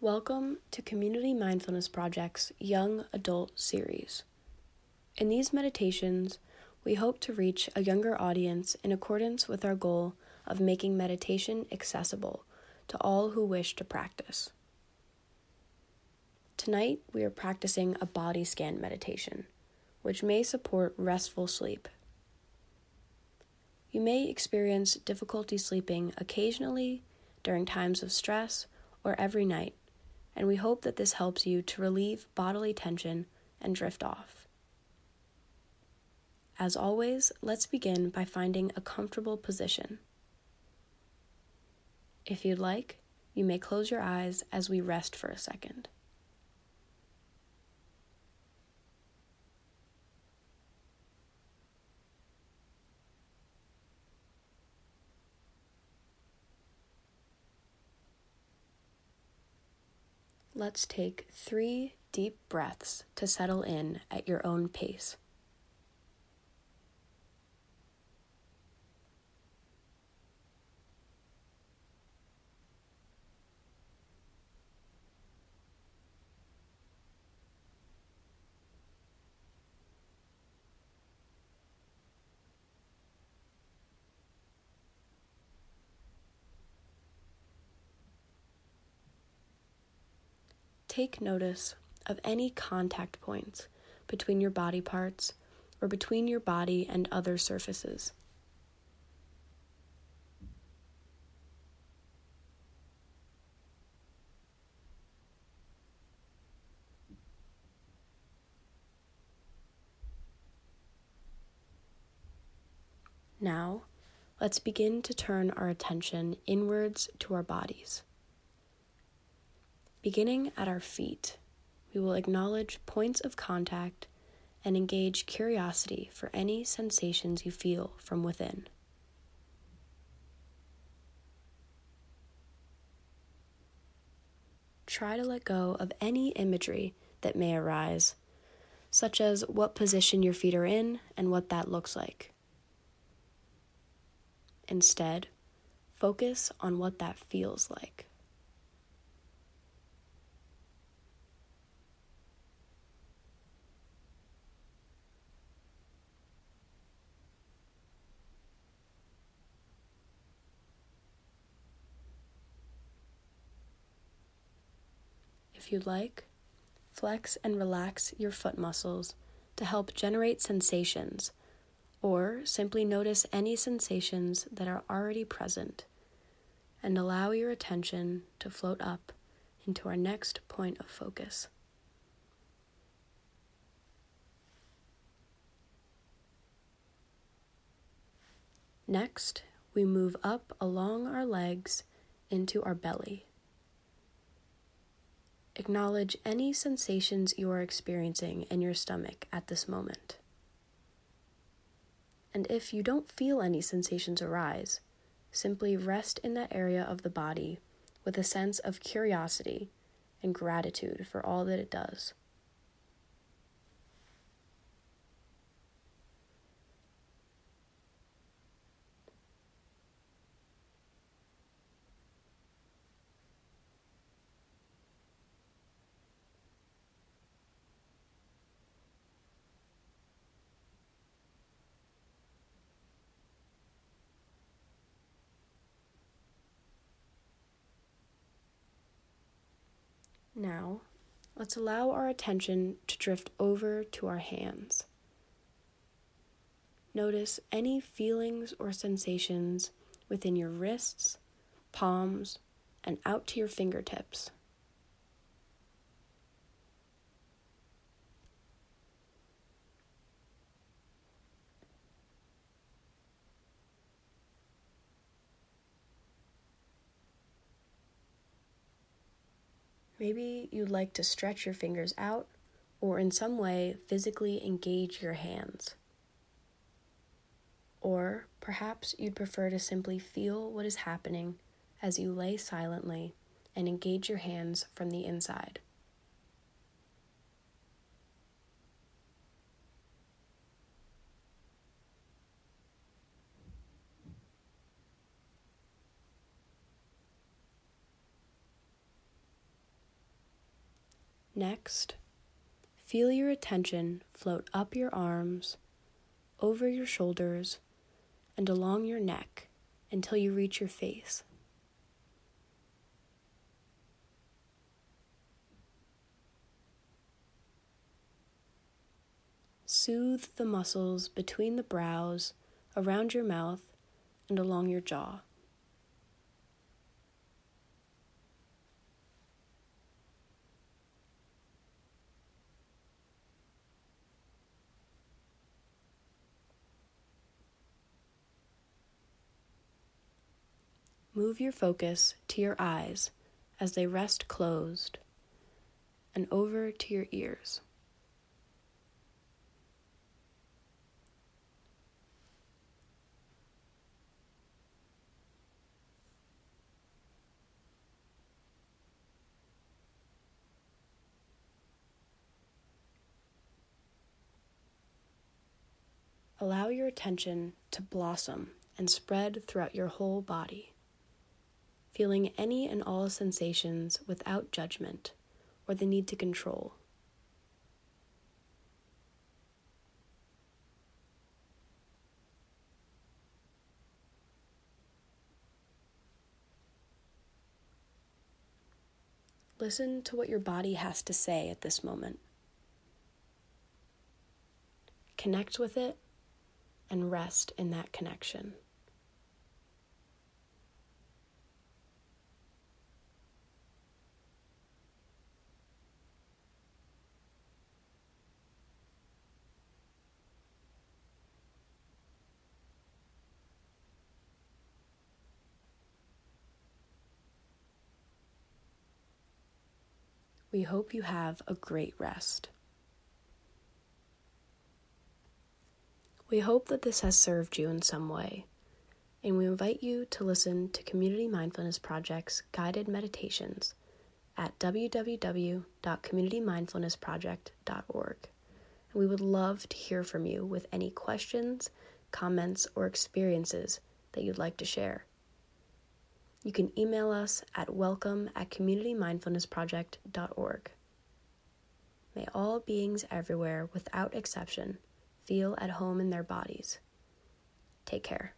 Welcome to Community Mindfulness Project's Young Adult Series. In these meditations, we hope to reach a younger audience in accordance with our goal of making meditation accessible to all who wish to practice. Tonight, we are practicing a body scan meditation, which may support restful sleep. You may experience difficulty sleeping occasionally during times of stress or every night and we hope that this helps you to relieve bodily tension and drift off. As always, let's begin by finding a comfortable position. If you'd like, you may close your eyes as we rest for a second. Let's take three deep breaths to settle in at your own pace. Take notice of any contact points between your body parts or between your body and other surfaces. Now, let's begin to turn our attention inwards to our bodies. Beginning at our feet, we will acknowledge points of contact and engage curiosity for any sensations you feel from within. Try to let go of any imagery that may arise, such as what position your feet are in and what that looks like. Instead, focus on what that feels like. You'd like, flex and relax your foot muscles to help generate sensations, or simply notice any sensations that are already present and allow your attention to float up into our next point of focus. Next, we move up along our legs into our belly. Acknowledge any sensations you are experiencing in your stomach at this moment. And if you don't feel any sensations arise, simply rest in that area of the body with a sense of curiosity and gratitude for all that it does. Now, let's allow our attention to drift over to our hands. Notice any feelings or sensations within your wrists, palms, and out to your fingertips. Maybe you'd like to stretch your fingers out or in some way physically engage your hands. Or perhaps you'd prefer to simply feel what is happening as you lay silently and engage your hands from the inside. Next, feel your attention float up your arms, over your shoulders, and along your neck until you reach your face. Soothe the muscles between the brows, around your mouth, and along your jaw. Move your focus to your eyes as they rest closed and over to your ears. Allow your attention to blossom and spread throughout your whole body feeling any and all sensations without judgment or the need to control. Listen to what your body has to say at this moment. Connect with it and rest in that connection. We hope you have a great rest. We hope that this has served you in some way, and we invite you to listen to Community Mindfulness Project's guided meditations at www.communitymindfulnessproject.org. We would love to hear from you with any questions, comments, or experiences that you'd like to share. You can email us at welcome at communitymindfulnessproject.org. May all beings everywhere, without exception, feel at home in their bodies. Take care.